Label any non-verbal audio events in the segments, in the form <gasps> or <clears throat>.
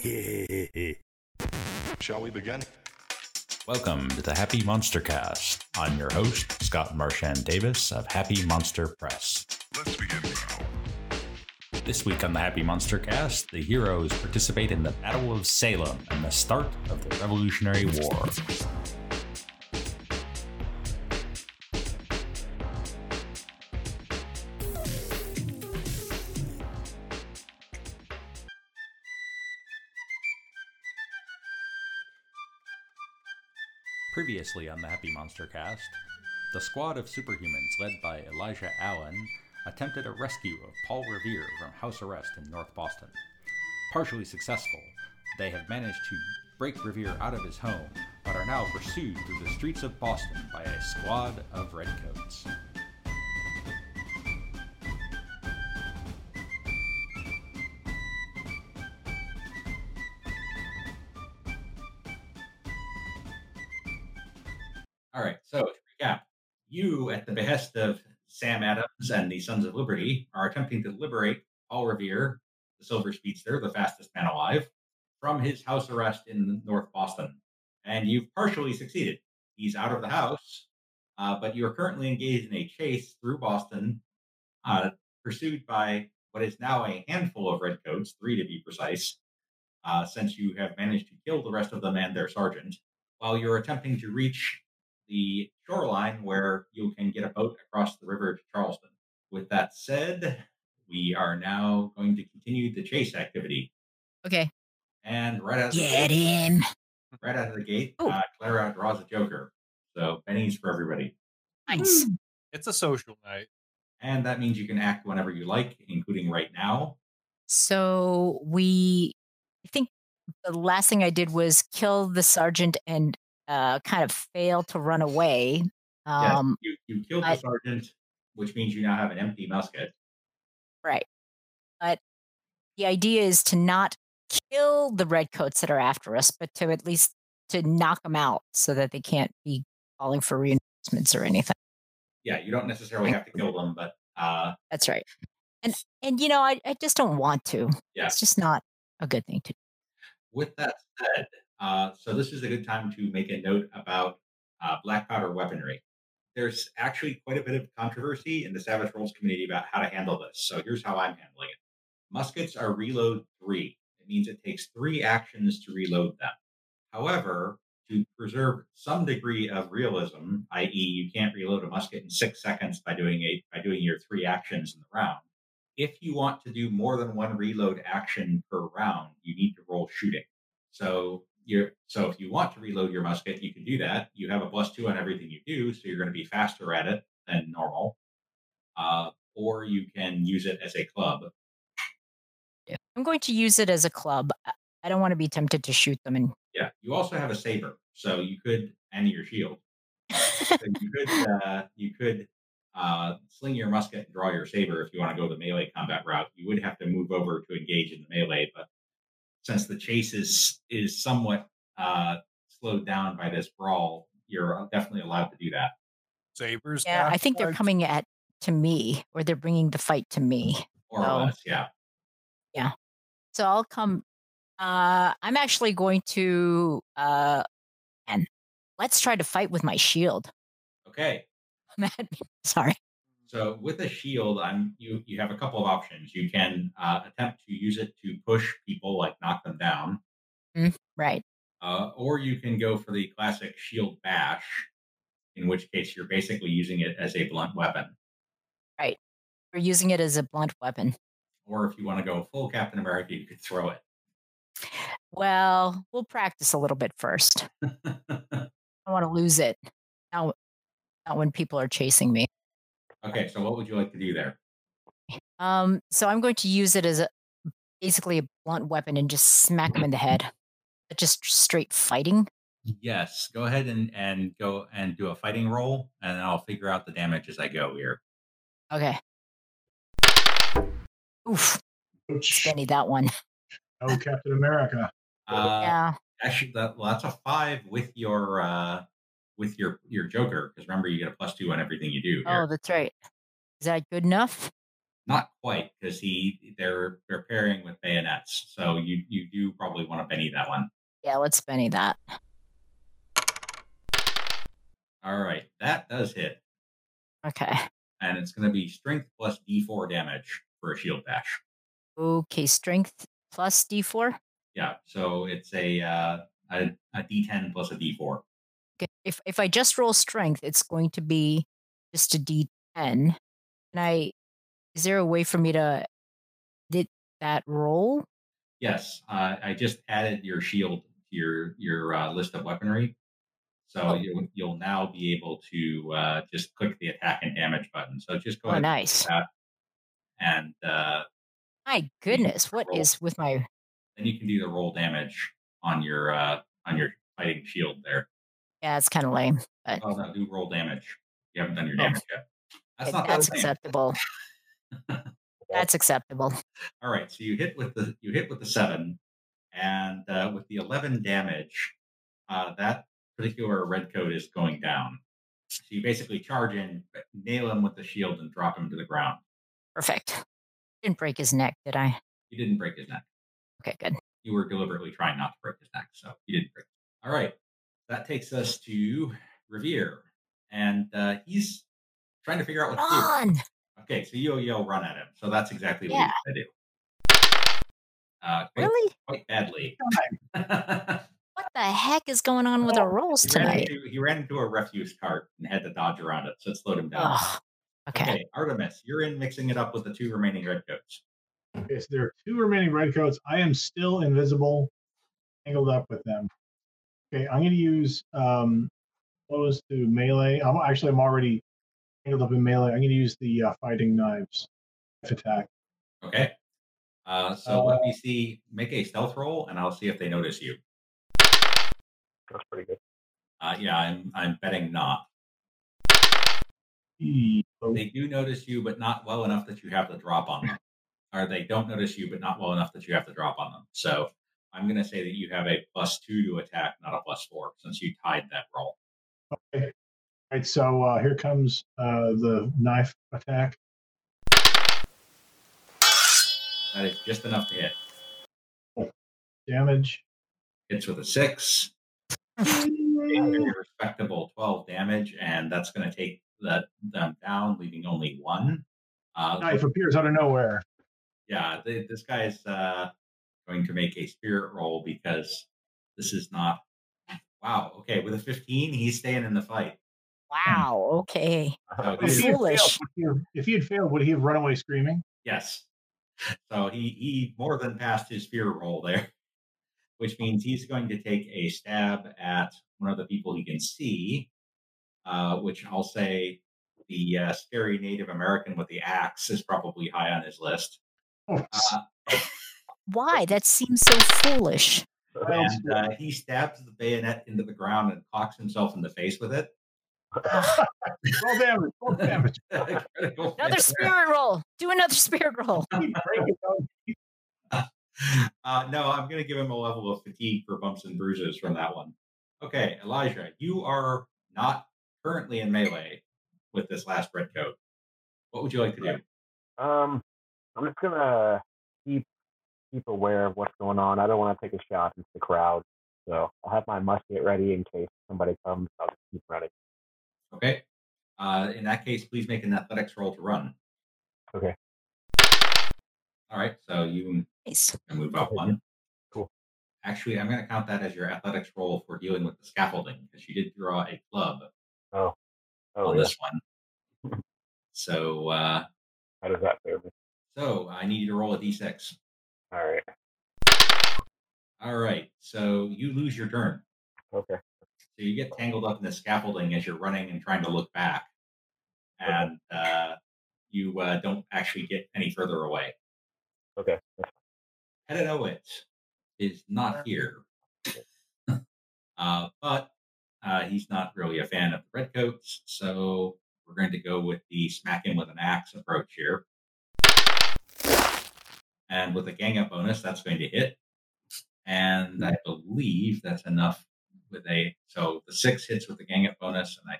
<laughs> Shall we begin? Welcome to the Happy Monster Cast. I'm your host, Scott Marchand Davis of Happy Monster Press. Let's begin now. This week on the Happy Monster Cast, the heroes participate in the Battle of Salem and the start of the Revolutionary War. Previously on the Happy Monster Cast, the squad of superhumans led by Elijah Allen attempted a rescue of Paul Revere from house arrest in North Boston. Partially successful, they have managed to break Revere out of his home, but are now pursued through the streets of Boston by a squad of redcoats. And the Sons of Liberty, are attempting to liberate Paul Revere, the Silver Speedster, the fastest man alive, from his house arrest in North Boston. And you've partially succeeded. He's out of the house, uh, but you are currently engaged in a chase through Boston, uh, pursued by what is now a handful of redcoats, three to be precise, uh, since you have managed to kill the rest of them and their sergeant, while you're attempting to reach the shoreline where you can get a boat across the river to Charlestown. With that said, we are now going to continue the chase activity. Okay. And right out of the Get gate, right out of the gate, Oh. uh, Clara draws a joker. So bennies for everybody. Nice. It's a social night. And that means you can act whenever you like, including right now. So we, I think the last thing I did was kill the sergeant and uh, kind of fail to run away. Yes, Um, you, you killed the I- sergeant, which means you now have an empty musket. Right. But the idea is to not kill the redcoats that are after us, but to at least to knock them out so that they can't be calling for reinforcements or anything. Yeah, you don't necessarily have to kill them, but uh, That's right. And and you know, I, I just don't want to. Yeah. It's just not a good thing to do. With that said, uh, so this is a good time to make a note about uh, black powder weaponry. There's actually quite a bit of controversy in the Savage Worlds community about how to handle this. So here's how I'm handling it. Muskets are reload three. It means it takes three actions to reload them. However, to preserve some degree of realism, i.e., you can't reload a musket in six seconds by doing a by doing your three actions in the round. If you want to do more than one reload action per round, you need to roll shooting. So you're so if you want to reload your musket, you can do that. You have a plus two on everything you do, so you're going to be faster at it than normal. Uh, or you can use it as a club. I'm going to use it as a club. I- don't want to be tempted to shoot them and Yeah, you also have a saber, so you could and your shield. So you <laughs> could uh, you could uh, sling your musket and draw your saber if you want to go the melee combat route. You would have to move over to engage in the melee, but since the chase is is somewhat uh, slowed down by this brawl, you're definitely allowed to do that. Sabers. yeah, I think they're coming at to me or they're bringing the fight to me. More Oh. or less, yeah. yeah. So I'll come. Uh, I'm actually going to. Uh, and let's try to fight with my shield. Okay. <laughs> Sorry. So with a shield, I'm you you have a couple of options. You can uh, attempt to use it to push people, like knock them down, Right. uh, or you can go for the classic shield bash, in which case you're basically using it as a blunt weapon. Right. We're using it as a blunt weapon. Or if you want to go full Captain America, you could throw it. Well, we'll practice a little bit first. <laughs> I don't want to lose it. Now, not when people are chasing me. Okay, so what would you like to do there? Um, so I'm going to use it as a basically a blunt weapon and just smack them in the head. Just straight fighting. Yes, go ahead and, and go and do a fighting roll, and I'll figure out the damage as I go here. Okay. Oof, Ouch. Benny, that one. Oh, Captain America. Uh, yeah. Actually, that, well, that's a five with your uh, with your your Joker, because remember you get a plus two on everything you do. Oh, that's right. Is that good enough? Not quite, because he they're they're pairing with bayonets. So you you do probably want to Benny that one. Yeah, let's Benny that. All right, that does hit, Okay. and it's going to be strength plus D4 damage for a shield bash. Okay, strength plus D4. Yeah, so it's a uh, a, a D10 plus a D4. If if I just roll strength, it's going to be just a D10. Can I? Is there a way for me to did that roll? Yes, uh, I just added your shield to your your uh, list of weaponry, so Oh. you'll you'll now be able to uh, just click the attack and damage button. So just go Oh, ahead nice. and, and uh, My goodness, what roll. is with my? then you can do the roll damage on your uh, on your fighting shield there. Yeah, it's kind of lame, but Oh no, do roll damage. You haven't done your Oh. damage yet. That's it- not that's that acceptable. <laughs> That's acceptable. All right, so you hit with the you hit with the seven, and uh, with the eleven damage, uh, that particular red coat is going down. So you basically charge in, nail him with the shield, and drop him to the ground. Perfect. Didn't break his neck, did I? You didn't break his neck. Okay, good. You were deliberately trying not to break his neck, so you didn't break. All right, that takes us to Revere, and uh, he's trying to figure out what to do. On. Okay, so you yell run at him. So that's exactly what Yeah. he's going do. Uh, quite, Really? quite badly. <laughs> What the heck is going on with our rolls tonight? into, he ran into a refuse cart and had to dodge around it, so it slowed him down. Ugh. Okay. Artemis, you're in mixing it up with the two remaining redcoats. Okay, so there are two remaining redcoats. I am still invisible, tangled up with them. Okay, I'm going to use um, close to melee. I'm actually I'm already tangled up in melee. I'm going to use the uh, fighting knives attack. Okay. Uh, so let me see. Make a stealth roll, and I'll see if they notice you. That's pretty good. Uh, yeah, I'm I'm betting not. E- They do notice you, but not well enough that you have to drop on them. Or they don't notice you, but not well enough that you have to drop on them. So I'm going to say that you have a plus two to attack, not a plus four, since you tied that roll. Okay. All right, so uh, here comes uh, the knife attack. That is just enough to hit. Damage. Hits with a six, respectable 12 damage, and that's going to take that them down, leaving only one. Uh, Knife appears out of nowhere. yeah, th- this guy's uh, going to make a spirit roll because this is not. Wow. Okay, with a 15, he's staying in the fight. Wow. Okay. So If he's- he, had Foolish. failed, would he have, if he had failed, would he have run away screaming? yes. So he he more than passed his fear roll there, which means he's going to take a stab at one of the people he can see, uh, which I'll say the uh, scary Native American with the axe is probably high on his list. Uh, <laughs> Why? That seems so foolish. and uh, he stabs the bayonet into the ground and clocks himself in the face with it. Ugh. roll damage. Roll damage. <laughs> <laughs> Another fail. spirit roll. Do another spirit <laughs> roll. Break it down. Uh, no, I'm going to give him a level of fatigue for bumps and bruises from that one. Okay, Elijah, you are not currently in melee with this last red coat. What would you like to do? Um, I'm just gonna keep keep aware of what's going on. I don't want to take a shot into the crowd, so I'll have my musket ready in case somebody comes. I'll just keep running. Okay. Uh, in that case, please make an athletics roll to run. Okay. All right. So you Nice. can move up one. Cool. Actually, I'm going to count that as your athletics roll for dealing with the scaffolding because you did draw a club Oh, on yeah. this one. <laughs> So, uh, How does that fare me? so I need you to roll a d6. All right. All right. So you lose your turn. Okay. So you get tangled up in the scaffolding as you're running and trying to look back, and uh, you uh, don't actually get any further away. Okay. Hedonowit is not here, <laughs> uh, but uh, he's not really a fan of the redcoats, so we're going to go with the smack him with an axe approach here. And with a gang up bonus, that's going to hit. And I believe that's enough with a so the six hits with the gang up bonus, and I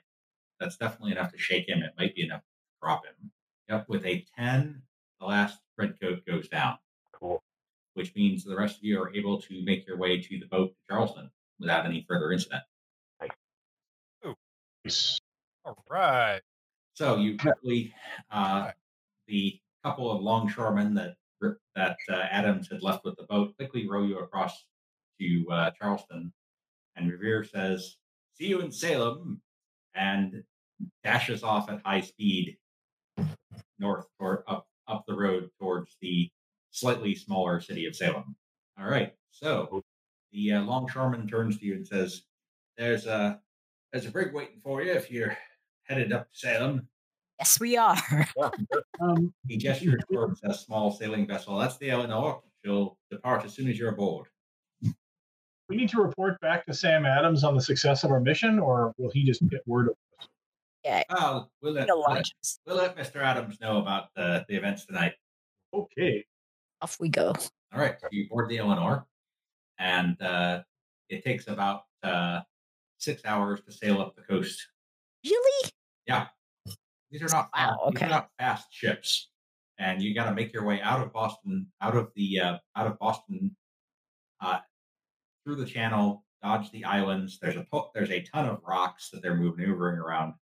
that's definitely enough to shake him. It might be enough to drop him. Yep, with a ten the last red coat goes down, Cool. which means the rest of you are able to make your way to the boat to Charlestown without any further incident. Nice. All right. So you quickly, uh, the couple of longshoremen that that uh, Adams had left with the boat quickly row you across to uh, Charlestown, and Revere says, "See you in Salem," and dashes off at high speed north or up up the road towards the slightly smaller city of Salem. All right, so the uh, longshoreman turns to you and says, "There's a there's a brig waiting for you if you're headed up to Salem." Yes, we are. <laughs> Um, <laughs> He gestured towards a small sailing vessel. That's the Eleanor. She'll depart as soon as you're aboard. we need to report back to Sam Adams on the success of our mission, or will he just get word of Oh, we'll let, we'll let, we'll let Mr. Adams know about the, the events tonight. Okay. Off we go. All right, so you board the Eleanor, and uh, it takes about uh, six hours to sail up the coast. Really? These are not Wow, these okay. are not fast ships, and you got to make your way out of Boston, out of the uh, out of Boston, uh, through the Channel, dodge the islands. There's a there's a ton of rocks that they're maneuvering around,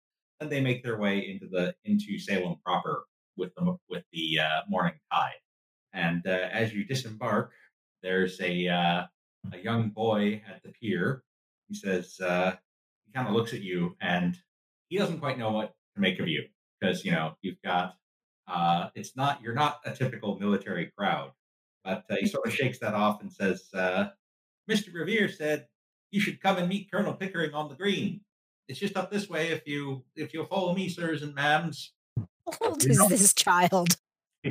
and they make their way into the into Salem proper with the with the uh, morning tide. And uh, as you disembark, there's a uh, a young boy at the pier. He says uh, he kind of looks at you, and he doesn't quite know what to make of you because you know you've got uh, it's not you're not a typical military crowd, but uh, he sort of shakes that off and says, uh, "Mr. Revere said you should come and meet Colonel Pickering on the green. It's just up this way if you if you'll follow me, sirs and ma'ams." How old is this child? <laughs>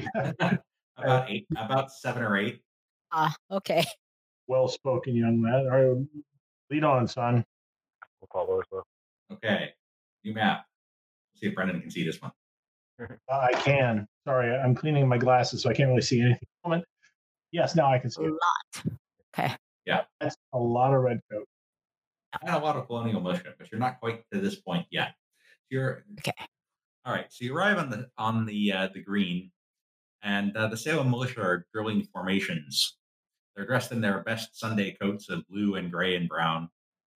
about eight, about seven or eight. Ah, okay. well spoken young man. All right, lead on, son. We'll follow as well. Okay, new map. See if Brendan can see this one. Uh, I can. Sorry, I'm cleaning my glasses, so I can't really see anything. moment. Yes, now I can see A it. lot. Okay. Yeah, that's a lot of red coat. and a lot of colonial militia, but you're not quite to this point yet. You're Okay. All right, so you arrive on the on the uh, the green, and uh, the Salem militia are drilling formations. They're dressed in their best Sunday coats of blue and gray and brown.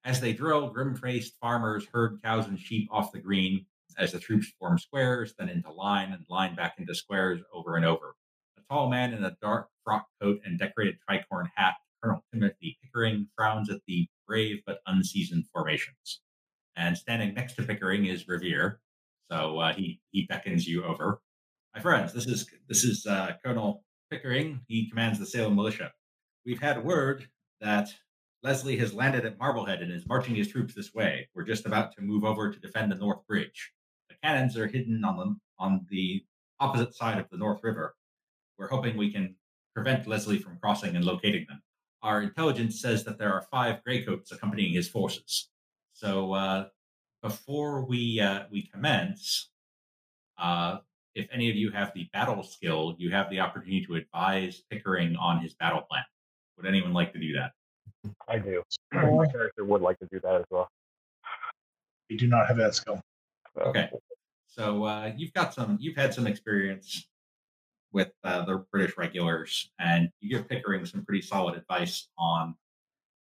As they drill, grim-faced farmers herd cows and sheep off the green as the troops form squares, then into line and line back into squares over and over. A tall man in a dark frock coat and decorated tricorn hat, Colonel Timothy Pickering, frowns at the brave but unseasoned formations. And standing next to Pickering is Revere, so uh, he he beckons you over. My friends, this is this is uh, Colonel Pickering. He commands the Salem militia. We've had word that Leslie has landed at Marblehead and is marching his troops this way. We're just about to move over to defend the North Bridge. The cannons are hidden on the on the opposite side of the North River. We're hoping we can prevent Leslie from crossing and locating them. Our intelligence says that there are five graycoats accompanying his forces. So uh, before we uh, we commence, uh, if any of you have the battle skill, you have the opportunity to advise Pickering on his battle plan. Would anyone like to do that? I do. My <clears throat> character would like to do that as well. We do not have that skill. So, Okay. So uh, you've got some, you've had some experience with uh, the British regulars, and you give Pickering some pretty solid advice on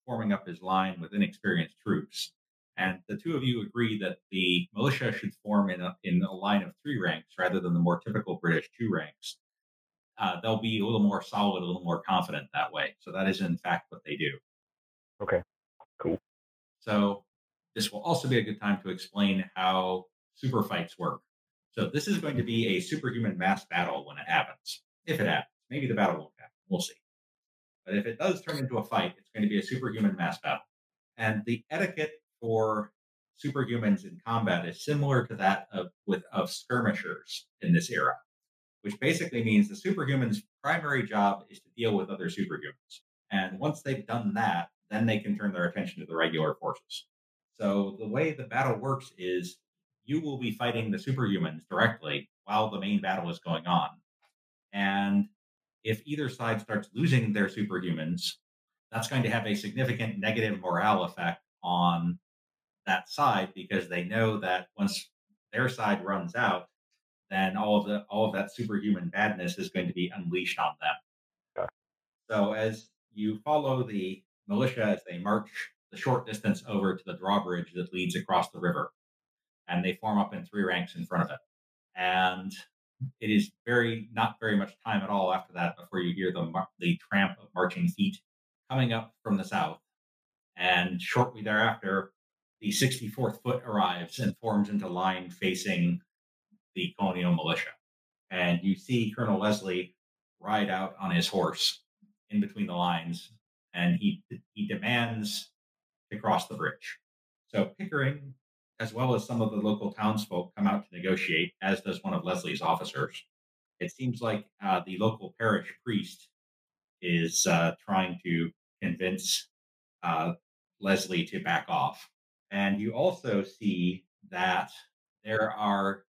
forming up his line with inexperienced troops. And the two of you agree that the militia should form in a, in a line of three ranks rather than the more typical British two ranks. Uh, they'll be a little more solid, a little more confident that way. So that is in fact what they do. Okay. Cool. So this will also be a good time to explain how super fights work. So this is going to be a superhuman mass battle when it happens. If it happens, maybe the battle won't happen. We'll see. But if it does turn into a fight, it's going to be a superhuman mass battle. And the etiquette for superhumans in combat is similar to that of with of skirmishers in this era, which basically means the superhuman's primary job is to deal with other superhumans. And once they've done that, then they can turn their attention to the regular forces. So the way the battle works is you will be fighting the superhumans directly while the main battle is going on. And if either side starts losing their superhumans, that's going to have a significant negative morale effect on that side because they know that once their side runs out, then all of the all of that superhuman badness is going to be unleashed on them. Okay. So as you follow the militia as they march the short distance over to the drawbridge that leads across the river, and they form up in three ranks in front of it, and it is very not very much time at all after that before you hear the the tramp of marching feet coming up from the south, and shortly thereafter, the 64th foot arrives and forms into line facing the colonial militia. And you see Colonel Leslie ride out on his horse in between the lines, and he he demands to cross the bridge. So Pickering, as well as some of the local townsfolk, come out to negotiate, as does one of Leslie's officers. It seems like uh, the local parish priest is uh, trying to convince uh, Leslie to back off. And you also see that there are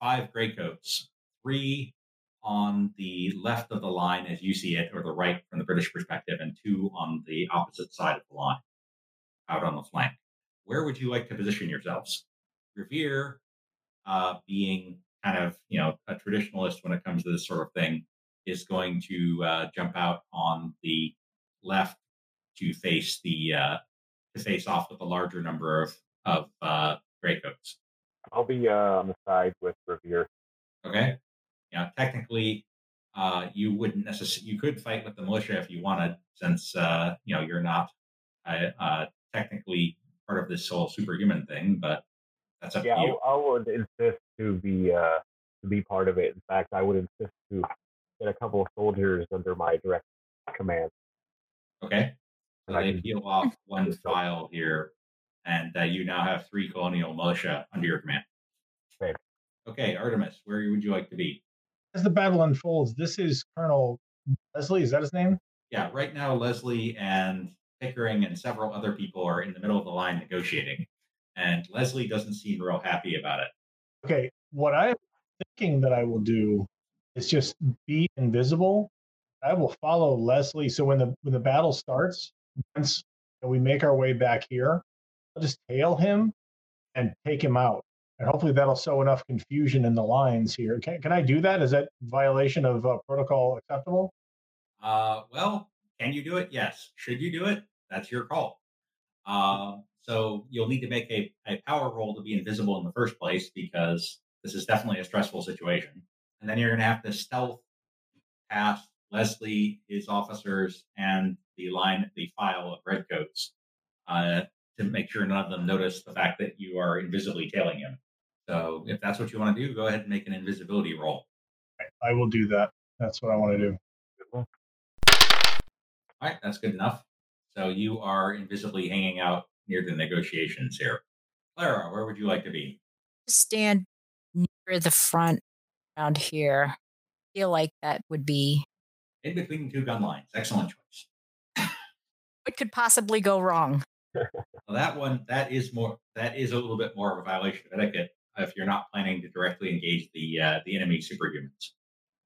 five greycoats, three on the left of the line as you see it, or the right from the British perspective, and two on the opposite side of the line, out on the flank. Where would you like to position yourselves? Revere, uh, being kind of you know a traditionalist when it comes to this sort of thing, is going to uh, jump out on the left to face the uh, to face off with a larger number of of uh, greycoats. I'll be uh, on the side with Revere. Okay. Yeah, technically, uh, you wouldn't necessarily. You could fight with the militia if you wanted, since uh, you know you're not technically part of this whole superhuman thing. But that's up Yeah, to I, you. I would insist to be uh, to be part of it. In fact, I would insist to get a couple of soldiers under my direct command. Okay. So And I they can- peel off <laughs> one file here, and uh, you now have three colonial militia under your command. Okay. Okay, Artemis, where would you like to be? As the battle unfolds, this is Colonel Leslie. Is that his name? Yeah, right now Leslie and Pickering and several other people are in the middle of the line negotiating, and Leslie doesn't seem real happy about it. Okay. What I'm thinking that I will do is just be invisible. I will follow Leslie. So when the when the battle starts, once we make our way back here, I'll just tail him and take him out. And hopefully that'll sow enough confusion in the lines here. Can, can I do that? Is that violation of uh, protocol acceptable? Uh, well, can you do it? Yes. Should you do it? That's your call. Uh, so you'll need to make a, a power roll to be invisible in the first place because this is definitely a stressful situation. And then you're going to have to stealth past Leslie, his officers, and the line, the file of redcoats uh, to make sure none of them notice the fact that you are invisibly tailing him. So if that's what you want to do, go ahead and make an invisibility roll. I will do that. That's what I want to do. All right, that's good enough. So you are invisibly hanging out near the negotiations here. Clara, where would you like to be? Stand near the front around here. Feel like that would be In between two gun lines. Excellent choice. what could possibly go wrong. <laughs> Well, that one, that is more, that is a little bit more of a violation of etiquette if you're not planning to directly engage the uh, the enemy superhumans.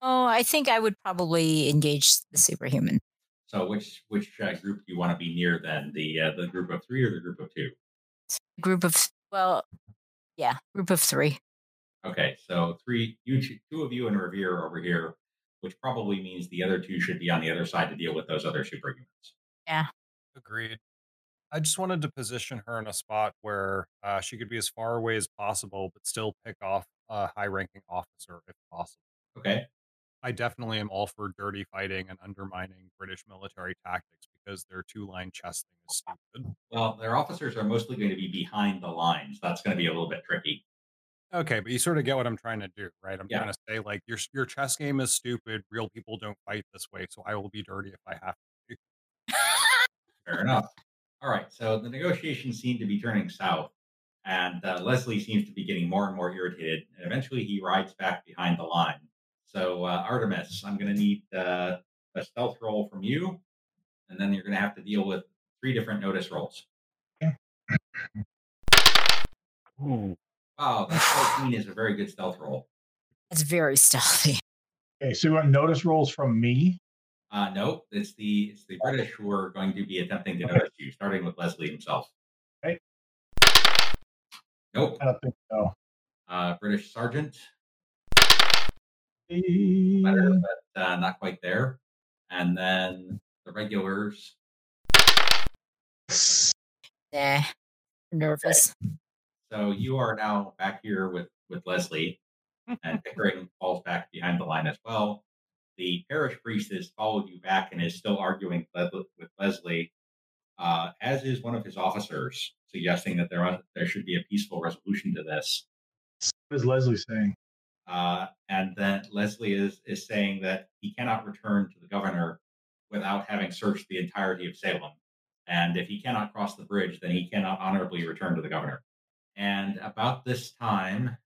Oh, I think I would probably engage the superhuman. So which which uh, group do you want to be near then? The uh, the group of three or the group of two? Group of well, yeah, group of three. Okay, so three, you two, two of you and Revere are over here, which probably means the other two should be on the other side to deal with those other superhumans. Yeah, agreed. I just wanted to position her in a spot where uh, she could be as far away as possible, but still pick off a high ranking officer if possible. Okay. I definitely am all for dirty fighting and undermining British military tactics because their two line chess thing is stupid. Well, their officers are mostly going to be behind the lines. That's going to be a little bit tricky. Okay, but you sort of get what I'm trying to do, right? I'm Yeah. trying to say like your your chess game is stupid. Real people don't fight this way, so I will be dirty if I have to. Fair enough. All right. So the negotiations seem to be turning south, and uh, Leslie seems to be getting more and more irritated. And eventually, he rides back behind the line. So uh, Artemis, I'm going to need uh, a stealth roll from you, and then you're going to have to deal with three different notice rolls. Ooh, Wow, that 14 is a very good stealth roll. That's very stealthy. Okay, so you want notice rolls from me? Uh, no, it's the it's the British who are going to be attempting to notice you, starting with Leslie himself. Okay. Nope. I don't think so. Uh, British sergeant. Better, but uh, not quite there. And then the regulars. Nah, nervous. So you are now back here with with Leslie, and <laughs> Pickering falls back behind the line as well. The parish priest has followed you back and is still arguing with Leslie, uh, as is one of his officers, suggesting that there must, there should be a peaceful resolution to this. What is Leslie saying? Uh, and then Leslie is is saying that he cannot return to the governor without having searched the entirety of Salem, and if he cannot cross the bridge, then he cannot honorably return to the governor. And about this time,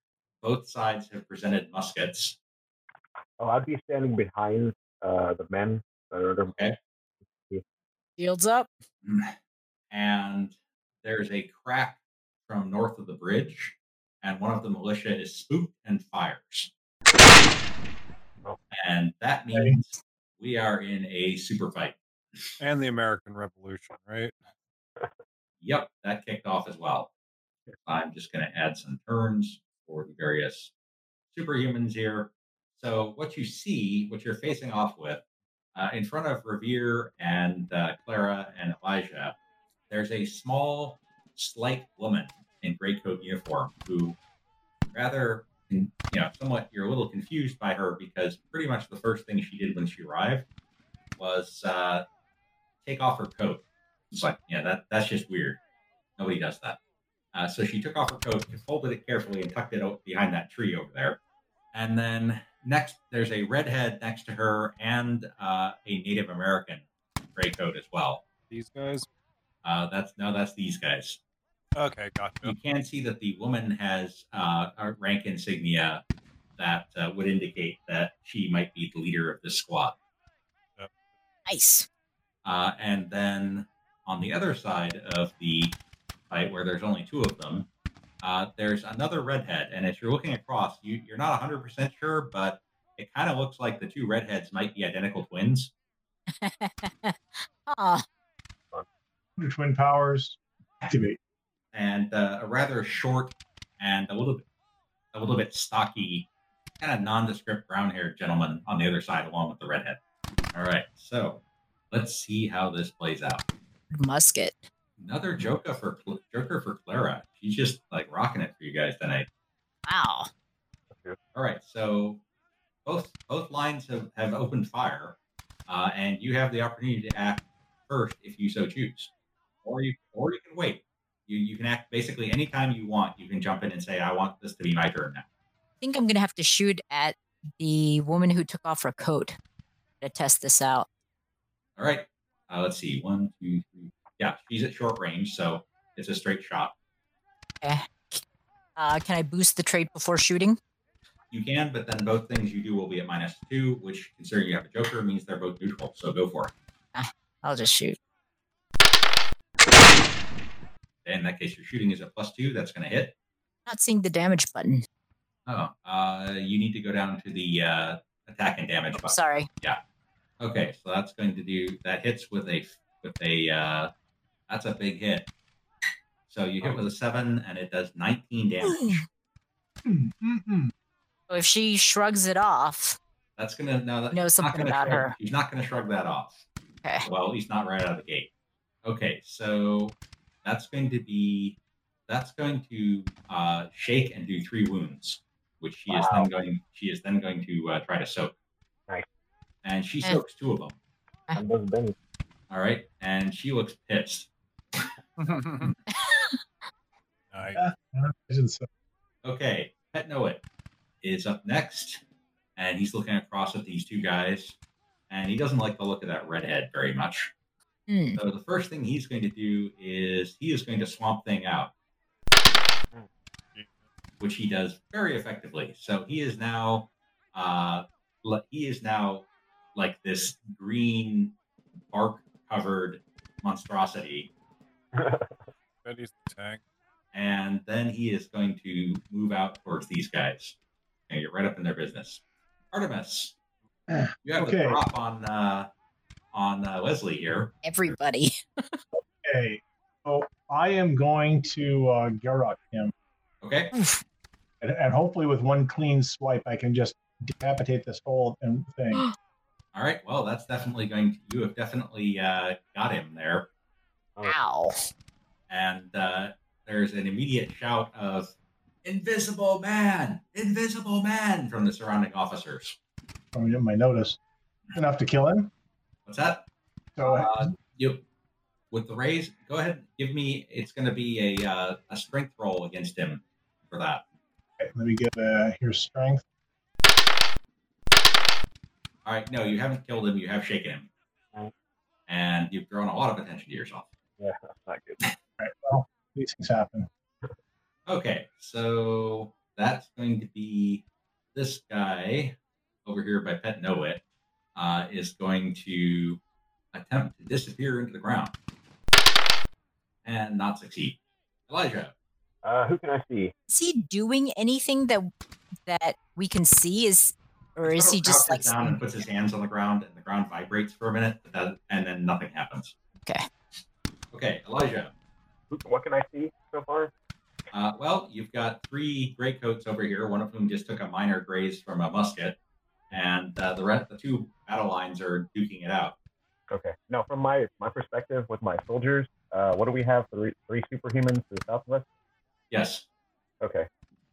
both sides have presented muskets. Oh, I'd be standing behind uh, the men that are Okay. Shields up. and there's a crack from north of the bridge, and one of the militia is spooked and fires. And that means we are in a super fight. And the American Revolution, right? Yep, that kicked off as well. I'm just going to add some turns for the various superhumans here. So, what you see, what you're facing off with, uh, in front of Revere and uh, Clara and Elijah, there's a small, slight woman in greatcoat uniform who, rather, you know, somewhat, you're a little confused by her because pretty much the first thing she did when she arrived was uh, take off her coat. It's like, yeah, that that's just weird. Nobody does that. Uh, so she took off her coat, folded it carefully, and tucked it out behind that tree over there. And then next, there's a redhead next to her and uh, a Native American gray coat as well. These guys. Uh, that's no, that's these guys. Okay, gotcha. You can see that the woman has uh, a rank insignia that uh, would indicate that she might be the leader of this squad. Nice. Uh, and then on the other side of the fight, where there's only two of them, uh, there's another redhead. And as you're looking across, you, you're not 100% sure, but it kind of looks like the two redheads might be identical twins. <laughs> Your twin powers activate. And uh, a rather short and a little bit, a little bit stocky, kind of nondescript brown-haired gentleman on the other side, along with the redhead. All right, so let's see how this plays out. musket. Another Joker for Joker for Clara. She's just like rocking it for you guys tonight. Wow. All right, so both both lines have, have opened fire, uh, and you have the opportunity to act first if you so choose, or you or you can wait. You you can act basically anytime you want. You can jump in and say, "I want this to be my turn now." I think I'm gonna have to shoot at the woman who took off her coat to test this out. All right, uh, let's see. One, two, three. Yeah, she's at short range, so it's a straight shot. Uh, can I boost the trait before shooting? You can, but then both things you do will be at minus two, which, considering you have a Joker, means they're both neutral. So go for it. I'll just shoot. In that case, your shooting is a plus two. That's going to hit. Not seeing the damage button. Oh, uh, you need to go down to the uh, attack and damage button. Sorry. Yeah. Okay, so that's going to do that hits with a with a uh, that's a big hit. So you hit with a seven, and it does 19 damage. <sighs> So if she shrugs it off, That's gonna no, that's Know something about shrug- her. She's not gonna shrug that off. Okay. Well, at least not right out of the gate. Okay, so that's going to be that's going to uh, shake and do three wounds, which she is then going she is then going to uh, try to soak. Nice. And she Eh. soaks two of them. And those bennies. All right, and she looks pissed. Nice. Okay, Pet Noit is up next, and he's looking across at these two guys, and he doesn't like the look of that redhead very much. Hmm. So the first thing he's going to do is he is going to swamp thing out, which he does very effectively. So he is now, uh, he is now like this green bark covered monstrosity, <laughs> Betty's the tank. and then he is going to move out towards these guys and get right up in their business. Artemis, you have Okay. the drop on uh, on uh, Leslie here. Everybody. Okay. So I am going to uh, garrote him, Okay, and, and hopefully with one clean swipe, I can just decapitate this whole thing. <gasps> All right. Well, that's definitely going to. You have definitely uh, got him there, Ow. and uh, there's an immediate shout of "Invisible man! Invisible man!" from the surrounding officers. From my notice, enough to kill him. What's that? So Uh, you with the raise. Go ahead. Give me. It's going to be a uh, a strength roll against him for that. okay, let me get uh, here's strength. All right. No, you haven't killed him. You have shaken him, and you've drawn a lot of attention to yourself. Yeah, that's <laughs> not good. All right, well, these things happen. Okay, so that's going to be this guy over here by Pet Know It uh, is going to attempt to disappear into the ground and not succeed. Elijah, Uh, who can I see? Is he doing anything that that we can see? Is or is he just like down and puts his hands on the ground and the ground vibrates for a minute, but that, and then nothing happens. Okay. Okay, Elijah. What can I see so far? Uh, well, you've got three gray coats over here. One of whom just took a minor graze from a musket, and uh, the rest, the two battle lines are duking it out. Okay. Now, from my my perspective with my soldiers, uh, what do we have? Three three superhumans to the south of us. Yes, Okay.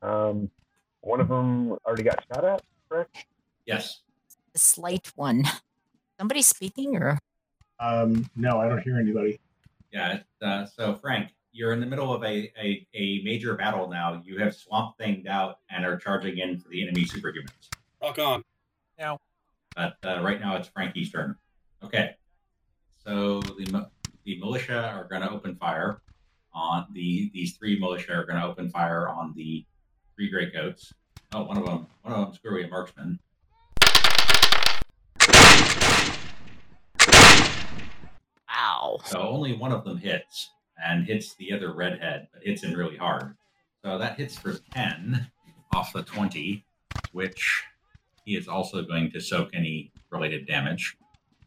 Um, one of them already got shot at. Correct. yes. the slight one? Somebody speaking or Um, no, I don't hear anybody. Yeah. Uh, so, Frank, you're in the middle of a, a, a major battle now. You have Swamp Thinged out and are charging in for the enemy superhumans. Rock on. But uh, right now it's Frankie's turn. Okay. So the the militia are going to open fire on the these three militia are going to open fire on the three gray coats. Oh, one of them, one of them, screwy a marksman. wow. So only one of them hits and hits the other redhead, but hits him really hard. So that hits for 10 off the 20, which he is also going to soak any related damage.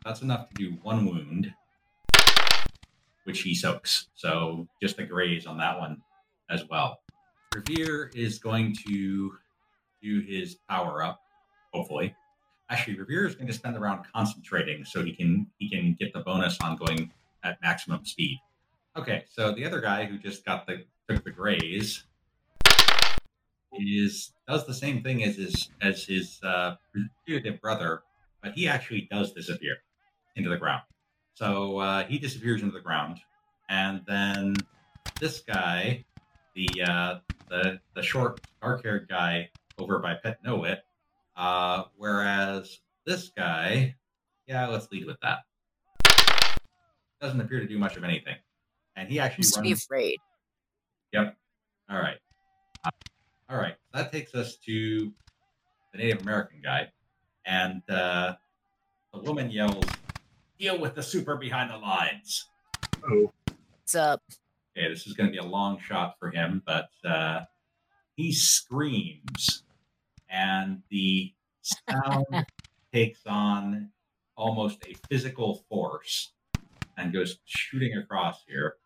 That's enough to do one wound, which he soaks. So just a graze on that one as well. Revere is going to do his power up, hopefully. Actually, Revere is going to spend the round concentrating so he can he can get the bonus on going at maximum speed. Okay, so the other guy who just got the took the graze is does the same thing as his as his uh, putative brother, but he actually does disappear into the ground. So uh, he disappears into the ground, and then this guy, the uh, the the short dark haired guy over by Pet Know It, uh, whereas this guy, yeah, let's lead with that. Doesn't appear to do much of anything, and he actually Seems to be afraid. Yep. All right. All right. That takes us to the Native American guy, and uh, the woman yells, "Deal with the super behind the lines." Oh, What's up? Okay, this is going to be a long shot for him, but uh, he screams, and the sound <laughs> takes on almost a physical force and goes shooting across here,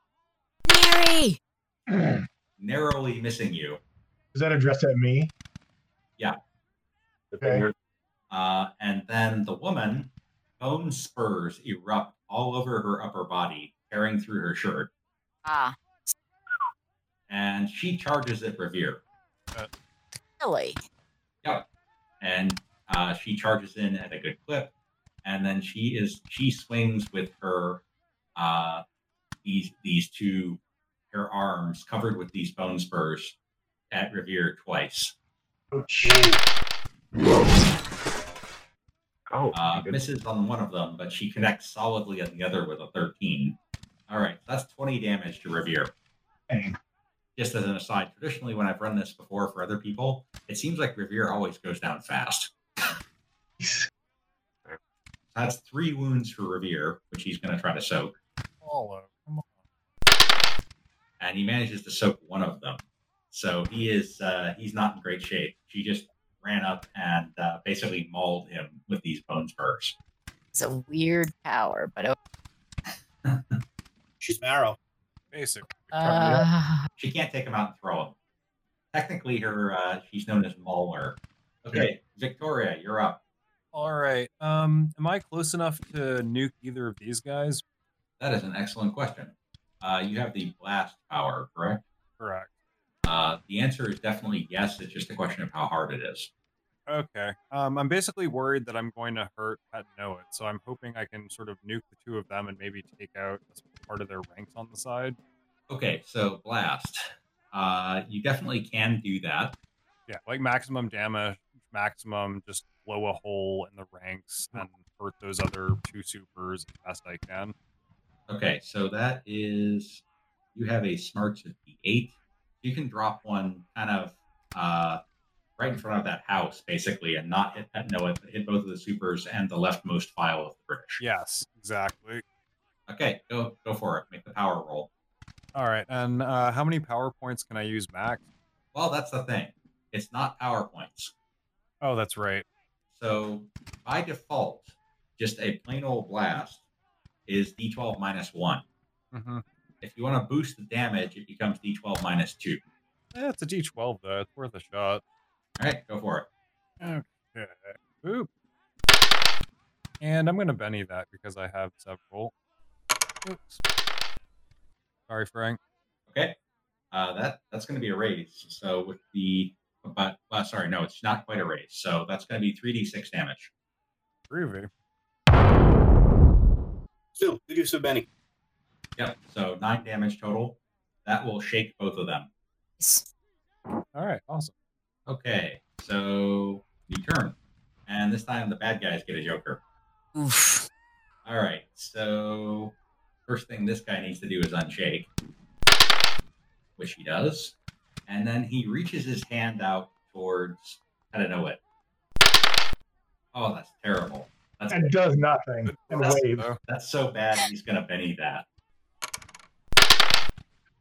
Mary! <clears throat> narrowly missing you. Is that addressed at me? Yeah. Okay. Uh, and then the woman, bone spurs erupt all over her upper body, tearing through her shirt, Ah, and she charges at Revere. really? Yep. And uh, she charges in at a good clip, and then she is she swings with her uh, these these two her arms covered with these bone spurs at Revere twice. Ouch. Oh, Uh, good. misses on one of them, but she connects solidly on the other with a thirteen. All right, that's twenty damage to Revere. Dang. Just as an aside, traditionally when I've run this before for other people, it seems like Revere always goes down fast. <laughs> That's three wounds for Revere, which he's going to try to soak. Come on. and he manages to soak one of them. So he is uh, he's not in great shape. She just ran up and uh, basically mauled him with these bone spurs. It's a weird power, but oh, <laughs> She's marrow. Basic. uh, She can't take him out and throw him. Technically, her uh, she's known as Mauler, Okay, Victoria, you're up. All right. Um, am I close enough to nuke either of these guys? That is an excellent question. Uh, you have the blast power, correct? Correct. Uh, the answer is definitely yes. It's just a question of how hard it is. Okay. Um, I'm basically worried that I'm going to hurt Pet Know It, so I'm hoping I can sort of nuke the two of them and maybe take out part of their ranks on the side. Okay, so blast. Uh, you definitely can do that. Yeah, like maximum damage, maximum just blow a hole in the ranks and hurt those other two supers as best I can. Okay, so that is you have a smarts of the eight. You can drop one kind of uh, right in front of that house, basically, and not hit Pet Noah, hit both of the supers and the leftmost file of the British. Yes, exactly. Okay, go go for it. Make the power roll. All right, and uh, how many power points can I use max? Well, that's the thing. It's not power points. Oh, that's right. So by default, just a plain old blast is D12 minus one. Mm-hmm. If you want to boost the damage, it becomes D12 minus two. Yeah, it's a D12 though. It's worth a shot. All right, go for it. Okay. Oop. And I'm gonna Benny that because I have several. Oops. Sorry, Frank. Okay. Uh, that that's going to be a raise. So with the but uh, sorry, no, it's not quite a raise. So that's going to be three d six damage. Groovy. Still, good use of Benny. Yep. So nine damage total. That will shake both of them. Yes. All right, awesome. Okay. So you turn, and this time the bad guys get a joker. Oof. All right. So first thing this guy needs to do is unshake, which he does, and then he reaches his hand out towards. I don't know what. Oh, that's terrible. That's And does nothing and That's- waves. That's so bad. He's gonna Benny that.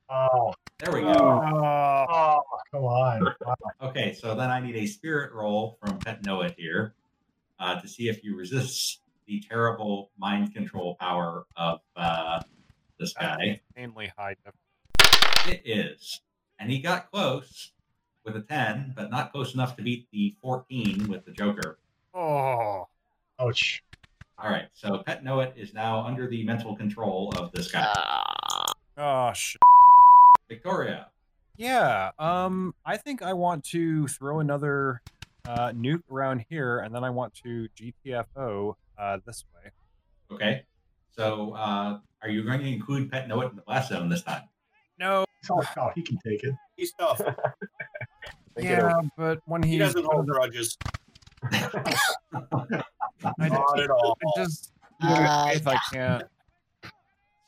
Oh, There we go. oh, oh, come on. Wow. Okay, so then I need a spirit roll from Pet Noah here uh, to see if you resist the terrible mind control power of uh, this guy. insanely high. It is. And he got close with a 10, but not close enough to beat the 14 with the Joker. Oh, Ouch. All right, so Pet Noah is now under the mental control of this guy. Ah. oh, shit. Victoria. Yeah. Um, I think I want to throw another uh, nuke around here, and then I want to GTFO uh, this way. Okay. So uh, are you going to include Pet Noah in the blast zone this time? No. Oh, oh, he can take it. He's tough. <laughs> Yeah, but when He he's doesn't hold grudges. <laughs> I, Not at all. I just Uh, if I yeah. can't,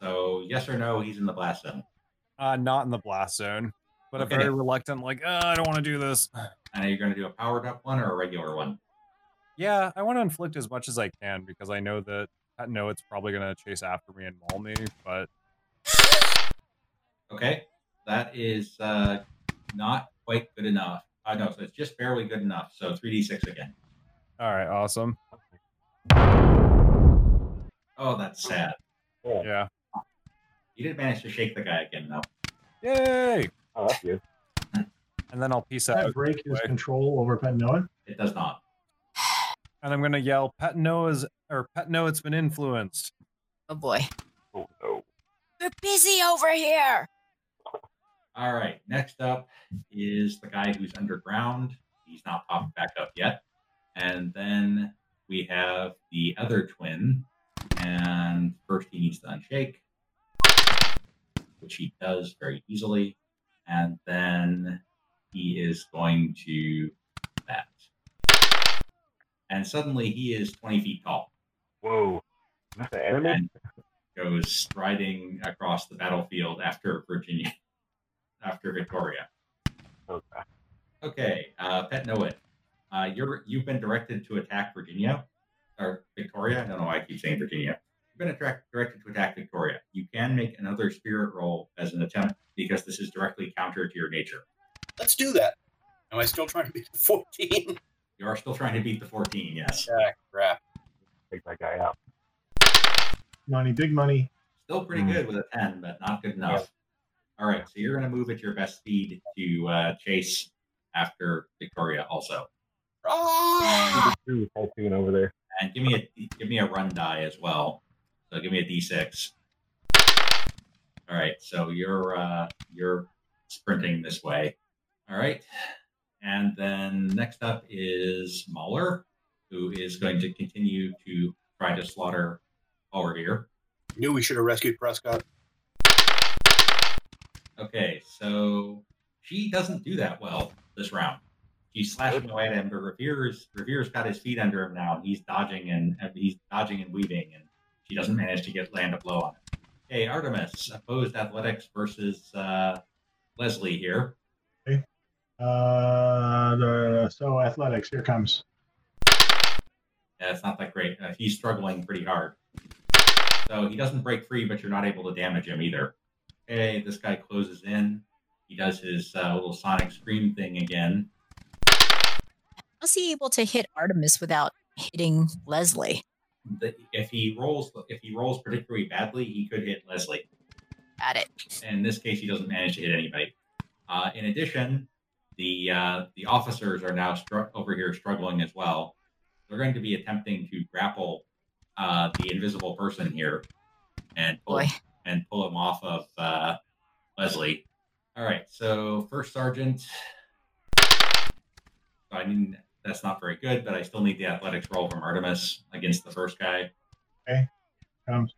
So yes or no, he's in the blast zone. Uh, not in the blast zone, but Okay. a very reluctant, like, uh, I don't want to do this. <sighs> And are you going to do a powered up one or a regular one? Yeah, I want to inflict as much as I can because I know that I know it's probably going to chase after me and maul me, but Okay, that is uh, not quite good enough. I know, so it's just barely good enough. So 3d6 again. all right, awesome. Oh, that's sad. Yeah. You did manage to shake the guy again, though. Yay! Oh, that's good. And then I'll peace Does that out. break his way. control over Pet Noah? It does not. And I'm gonna yell, Pet Noah's or Pet Noah's been influenced. Oh boy. Oh, no. We're busy over here. All right, next up is the guy who's underground. He's not popped back up yet. And then we have the other twin. And first he needs to unshake, which he does very easily. And then he is going to that. And suddenly he is 20 feet tall. Whoa. Is that the enemy? and goes striding across the battlefield after Virginia, after Victoria. Okay. Okay, uh, Pet Noah, uh, you're you've been directed to attack Virginia or Victoria. I don't know why I keep saying Virginia. You've been attract, directed to attack Victoria. You can make another spirit roll as an attempt because this is directly counter to your nature. Let's do that. Am I still trying to beat the 14? <laughs> You are still trying to beat the 14, yes. Ah, crap. Take that guy out. Money, big money. Still pretty Hmm. good with a 10, but not good enough. All right, so you're going to move at your best speed to uh, chase after Victoria also. Ah! Two typhoon over there. And give me a give me a run die as well. So give me a d6. All right, so you're uh, you're sprinting this way. All right, and then next up is Mahler, who is going to continue to try to slaughter over here. Knew we should have rescued Prescott. Okay, so she doesn't do that well this round. She's slashing away at him, but Revere's Revere's got his feet under him now, and he's dodging and and he's dodging and weaving, and she doesn't manage to get land a blow on him. Okay, Artemis opposed athletics versus uh, Leslie here. Uh, the, so athletics, here comes. Yeah, it's not that great. Uh, he's struggling pretty hard. So he doesn't break free, but you're not able to damage him either. Okay, this guy closes in. He does his uh, little sonic scream thing again. Was he able to hit Artemis without hitting Leslie? The- If he rolls, if he rolls particularly badly, he could hit Leslie. At it. In this case, he doesn't manage to hit anybody. Uh, in addition, the uh, the officers are now stru- over here struggling as well. They're going to be attempting to grapple uh, the invisible person here and pull, Boy. and pull him off of uh, Leslie. All right, so first sergeant. So I mean, that's not very good, but I still need the athletics roll from Artemis against the first guy Okay, Comes.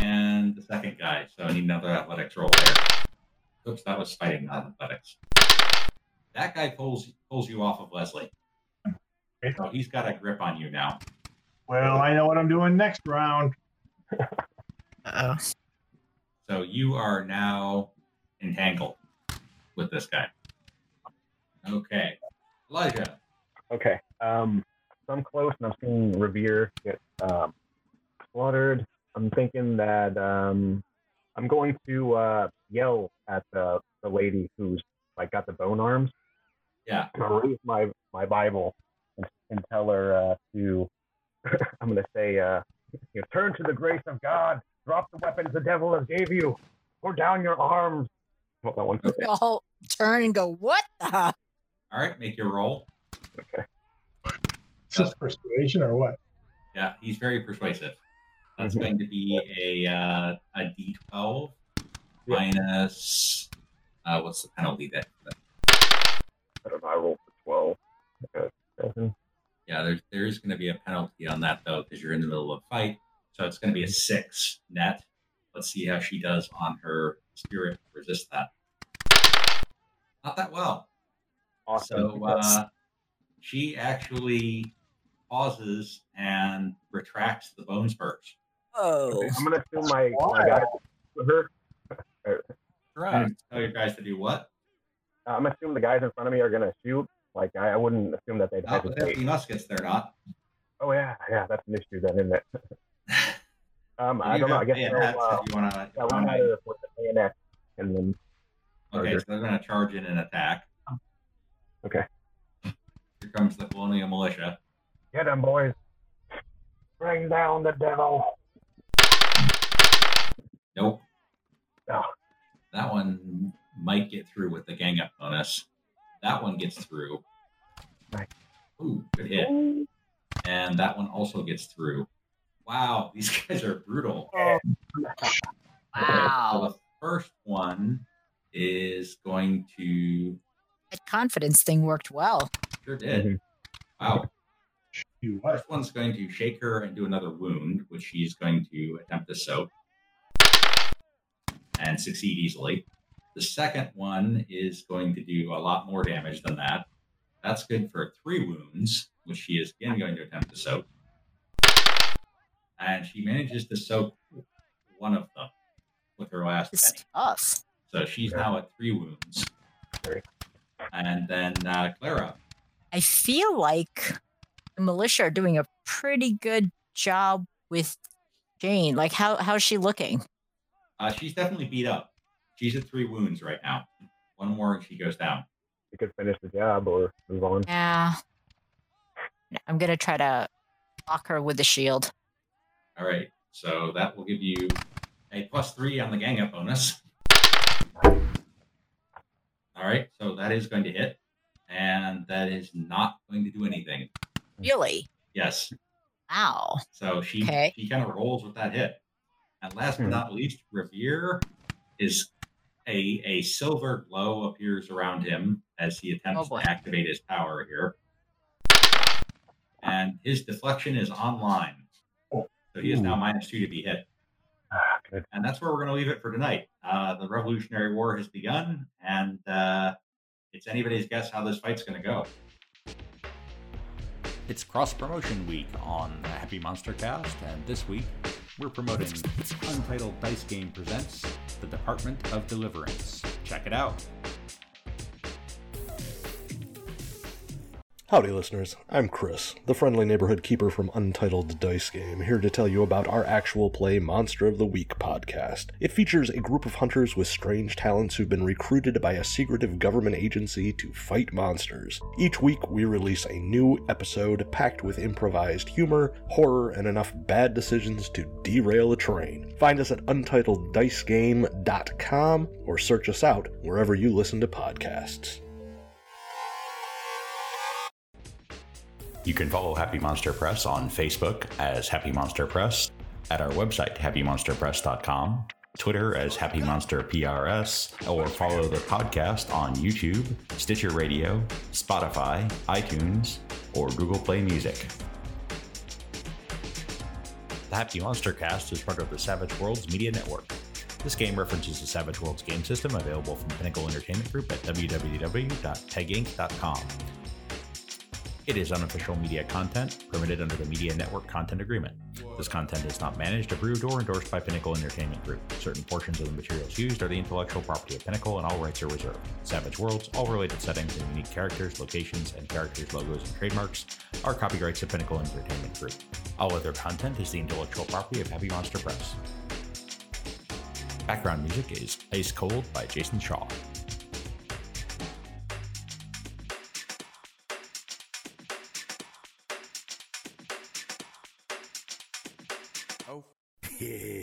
and the second guy. So I need another athletics roll there. Oops, that was fighting, not athletics. That guy pulls pulls you off of Leslie. Okay. So he's got a grip on you now. Well, I know what I'm doing next round. Uh-oh. So you are now entangled with this guy. Okay. Elijah. Okay. Um, so I'm close, and I'm seeing Revere get um, slaughtered. I'm thinking that um, I'm going to uh, yell at the, the lady who's like got the bone arms. Yeah. I'm gonna raise my my Bible and, and tell her uh, to. <laughs> I'm gonna say, uh, you know, turn to the grace of God. Drop the weapons the devil has gave you. Pour down your arms. Hold on one second. All turn and go, what the? All right, make your roll. Is this persuasion or what? Yeah, he's very persuasive. That's Mhm. going to be a uh, a D12 Yeah. minus uh, what's the penalty that? I don't know. I rolled for twelve. Okay, seven. Yeah, there's there is going to be a penalty on that though because you're in the middle of a fight. So it's going to be a six net. Let's see how she does on her spirit resist that. Not that well. Awesome. So uh, she actually pauses and retracts the bone spurs. Oh. I'm gonna assume my, my guys with her. Correct. Tell your guys to do what? I'm assuming the guys in front of me are gonna shoot. Like I, I wouldn't assume that they'd Not with hesitate. empty muskets, they're not. Oh yeah, yeah, that's an issue then, isn't it? <laughs> Um, I don't know. I guess bayonets they'll, uh, if you want to. yeah, we had her with the bayonet, and then Okay, so they're going to charge in and attack. Okay. Here comes the Colonial Militia. get them boys. Bring down the devil. Nope. No. That one might get through with the gang up bonus. That one gets through. Nice. Ooh, good hit. And that one also gets through. Wow, <laughs> these guys are brutal. Wow. Okay, so the first one is going to. That confidence thing worked well. Sure did. Mhm. Wow. You what? First one's going to shake her and do another wound, which she's going to attempt to soak and succeed easily. The second one is going to do a lot more damage than that. That's good for three wounds, which she is again going to attempt to soak. And she manages to soak one of them with her last It's benny. tough. So she's now at three wounds. And then uh, Clara. I feel like the militia are doing a pretty good job with Jane. Like, how how's she looking? Uh, she's definitely beat up. She's at three wounds right now. One more and she goes down. You could finish the job or move on. Yeah. I'm gonna try to block her with the shield. All right. So that will give you a plus three on the gang up bonus. All right. So that is going to hit. And that is not going to do anything. Really? Yes. Wow. So she Okay. she kind of rolls with that hit. And last but Hmm. not least, Revere is a a silver glow appears around him as he attempts Oh, to activate his power here. And his deflection is online. So he is now minus two to be hit. Ah, good. And that's where we're going to leave it for tonight. Uh, the Revolutionary War has begun, and uh, it's anybody's guess how this fight's going to go. It's cross promotion week on the Happy Monster Cast, and this week we're promoting Untitled Dice Game Presents The Department of Deliverance. Check it out. Howdy, listeners. I'm Chris, the friendly neighborhood keeper from Untitled Dice Game, here to tell you about our actual play Monster of the Week podcast. It features a group of hunters with strange talents who've been recruited by a secretive government agency to fight monsters. Each week, we release a new episode packed with improvised humor, horror, and enough bad decisions to derail a train. Find us at untitleddicegame.com or search us out wherever you listen to podcasts. You can follow Happy Monster Press on Facebook as Happy Monster Press, at our website, happymonsterpress.com, Twitter as Happy Monster PRS, or follow the podcast on YouTube, Stitcher Radio, Spotify, iTunes, or Google Play Music. The Happy Monster Cast is part of the Savage Worlds Media Network. This game references the Savage Worlds game system available from Pinnacle Entertainment Group at www.peginc.com. It is unofficial media content permitted under the Media Network Content Agreement. This content is not managed, approved, or endorsed by Pinnacle Entertainment Group. Certain portions of the materials used are the intellectual property of Pinnacle and all rights are reserved. Savage Worlds, all related settings and unique characters, locations, and characters, logos, and trademarks are copyrights of Pinnacle Entertainment Group. All other content is the intellectual property of Happy Monster Press. Background music is Ice Cold by Jason Shaw. Yeah.